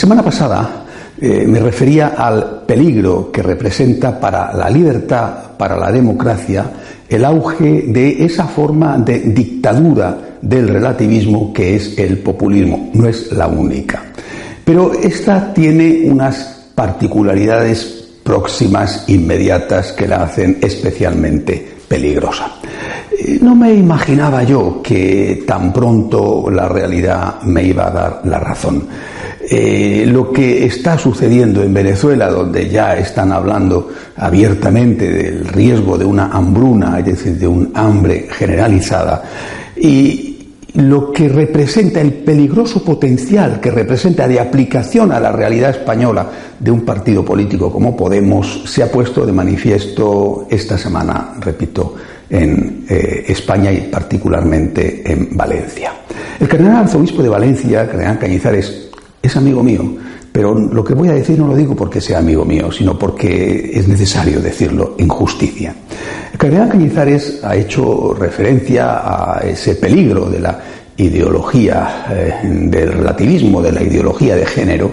semana pasada eh, me refería al peligro que representa para la libertad, para la democracia, el auge de esa forma de dictadura del relativismo que es el populismo. No es la única. Pero esta tiene unas particularidades próximas, inmediatas, que la hacen especialmente peligrosa. Eh, no me imaginaba yo que tan pronto la realidad me iba a dar la razón. Eh, lo que está sucediendo en Venezuela, donde ya están hablando abiertamente del riesgo de una hambruna, es decir, de un hambre generalizada, y lo que representa el peligroso potencial que representa de aplicación a la realidad española de un partido político como Podemos, se ha puesto de manifiesto esta semana, repito, en eh, España y particularmente en Valencia. El cardenal arzobispo de Valencia, cardenal Cañizares, es amigo mío, pero lo que voy a decir no lo digo porque sea amigo mío, sino porque es necesario decirlo en justicia. El cardenal Cañizares ha hecho referencia a ese peligro de la ideología eh, del relativismo, de la ideología de género,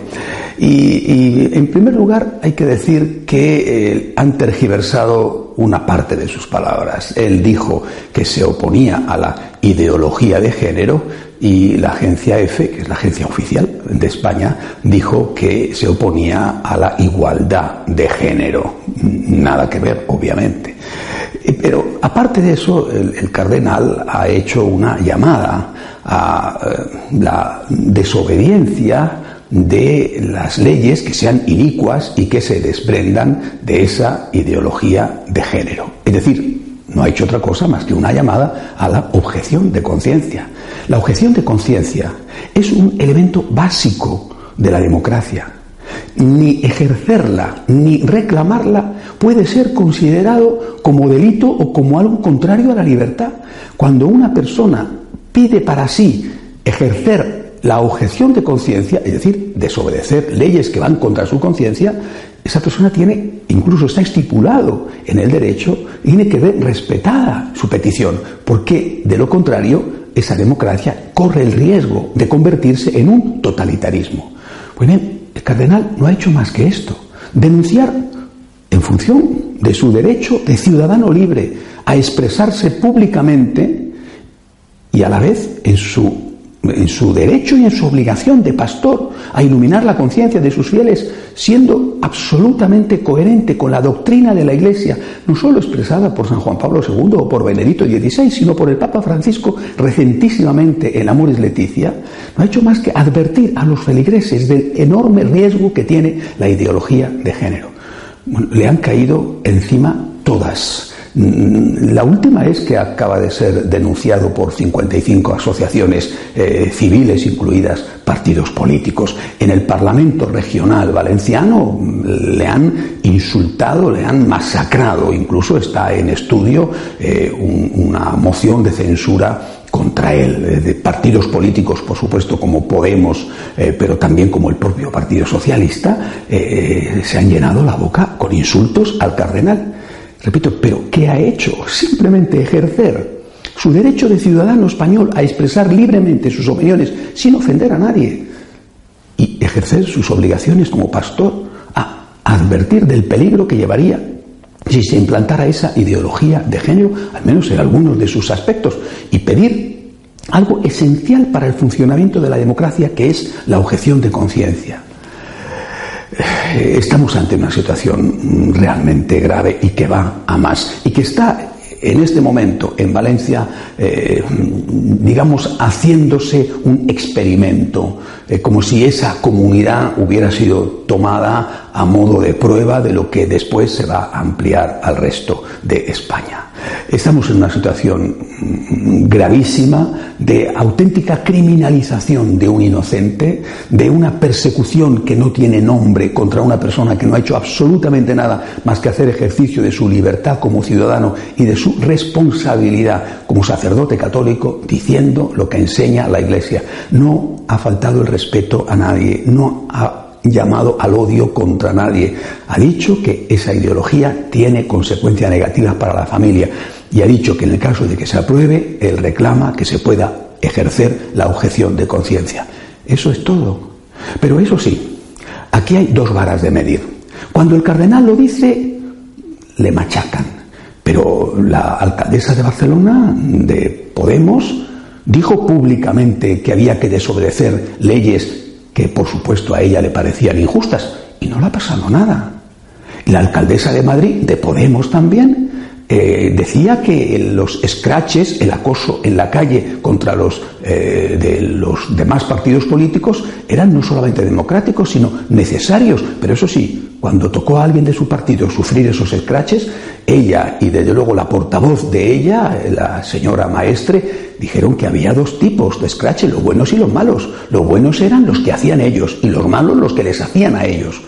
y, en primer lugar hay que decir que eh, han tergiversado una parte de sus palabras. Él dijo que se oponía a la ideología de género y la agencia EFE, que es la agencia oficial de España, dijo que se oponía a la igualdad de género. Nada que ver, obviamente. Pero aparte de eso, el, cardenal ha hecho una llamada a eh, la desobediencia de las leyes que sean inicuas y que se desprendan de esa ideología de género. Es decir, no ha hecho otra cosa más que una llamada a la objeción de conciencia. La objeción de conciencia es un elemento básico de la democracia. Ni ejercerla ni reclamarla puede ser considerado como delito o como algo contrario a la libertad. Cuando una persona pide para sí ejercer la objeción de conciencia, es decir, desobedecer leyes que van contra su conciencia, esa persona tiene, incluso está estipulado en el derecho, tiene que ver respetada su petición, porque de lo contrario, esa democracia corre el riesgo de convertirse en un totalitarismo. Pues bien, el cardenal no ha hecho más que esto, denunciar en función de su derecho de ciudadano libre a expresarse públicamente y a la vez en su en su derecho y en su obligación de pastor a iluminar la conciencia de sus fieles, siendo absolutamente coherente con la doctrina de la Iglesia, no solo expresada por San Juan Pablo II o por Benedicto XVI, sino por el Papa Francisco recentísimamente en Amoris Leticia, no ha hecho más que advertir a los feligreses del enorme riesgo que tiene la ideología de género. le han caído encima todas la última es que acaba de ser denunciado por 55 asociaciones eh, civiles, incluidas partidos políticos. En el Parlamento Regional Valenciano mm, le han insultado, le han masacrado. Incluso está en estudio eh, una moción de censura contra él, eh, de partidos políticos, por supuesto, como Podemos, pero también como el propio Partido Socialista, se han llenado la boca con insultos al cardenal. Repito, pero ¿qué ha hecho? Simplemente ejercer su derecho de ciudadano español a expresar libremente sus opiniones sin ofender a nadie y ejercer sus obligaciones como pastor a advertir del peligro que llevaría si se implantara esa ideología de género, al menos en algunos de sus aspectos, y pedir algo esencial para el funcionamiento de la democracia, que es la objeción de conciencia. Eh, estamos ante una situación realmente grave y que va a más y que está en este momento en Valencia, eh, digamos, haciéndose un experimento, eh, como si esa comunidad hubiera sido tomada a modo de prueba de lo que después se va a ampliar al resto de España. Estamos en una situación gravísima de auténtica criminalización de un inocente, de una persecución que no tiene nombre contra una persona que no ha hecho absolutamente nada más que hacer ejercicio de su libertad como ciudadano y de su responsabilidad como sacerdote católico diciendo lo que enseña la Iglesia. No ha faltado el respeto a nadie, no ha llamado al odio contra nadie. Ha dicho que esa ideología tiene consecuencias negativas para la familia y ha dicho que en el caso de que se apruebe, él reclama que se pueda ejercer la objeción de conciencia. Eso es todo. Pero eso sí, aquí hay dos varas de medir. Cuando el cardenal lo dice, le machacan. Pero la alcaldesa de Barcelona, de Podemos, dijo públicamente que había que desobedecer leyes que por supuesto a ella le parecían injustas y no le ha pasado nada. La alcaldesa de Madrid, de Podemos también, eh, decía que los scratches, el acoso en la calle contra los eh, de los demás partidos políticos eran no solamente democráticos, sino necesarios. Pero eso sí, cuando tocó a alguien de su partido sufrir esos scratches, ella y desde luego la portavoz de ella, la señora maestre, dijeron que había dos tipos de scratches, los buenos y los malos. Los buenos eran los que hacían ellos y los malos los que les hacían a ellos.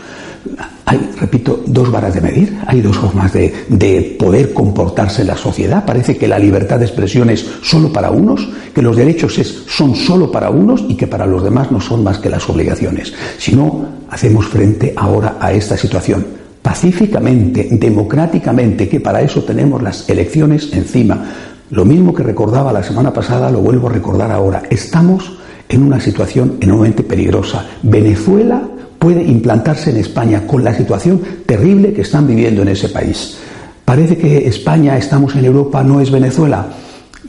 Hay, repito, dos varas de medir, hay dos formas de, poder comportarse en la sociedad. Parece que la libertad de expresión es solo para unos, que los derechos son solo para unos y que para los demás no son más que las obligaciones. Si no, hacemos frente ahora a esta situación pacíficamente, democráticamente, que para eso tenemos las elecciones encima. Lo mismo que recordaba la semana pasada, lo vuelvo a recordar ahora. Estamos en una situación enormemente peligrosa. Venezuela puede implantarse en España con la situación terrible que están viviendo en ese país. Parece que España, estamos en Europa, no es Venezuela.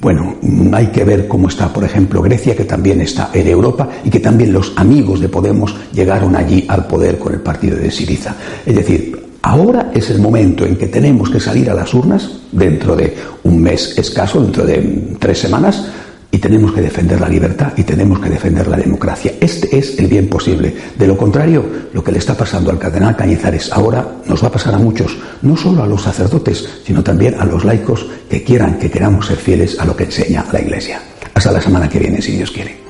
Bueno, hay que ver cómo está, por ejemplo, Grecia, que también está en Europa y que también los amigos de Podemos llegaron allí al poder con el partido de Siriza. Es decir, ahora es el momento en que tenemos que salir a las urnas, dentro de un mes escaso, dentro de tres semanas, y tenemos que defender la libertad y tenemos que defender la democracia. Este es el bien posible. De lo contrario, lo que le está pasando al cardenal Cañizares ahora nos va a pasar a muchos, no solo a los sacerdotes, sino también a los laicos que quieran que queramos ser fieles a lo que enseña la Iglesia. Hasta la semana que viene, si Dios quiere.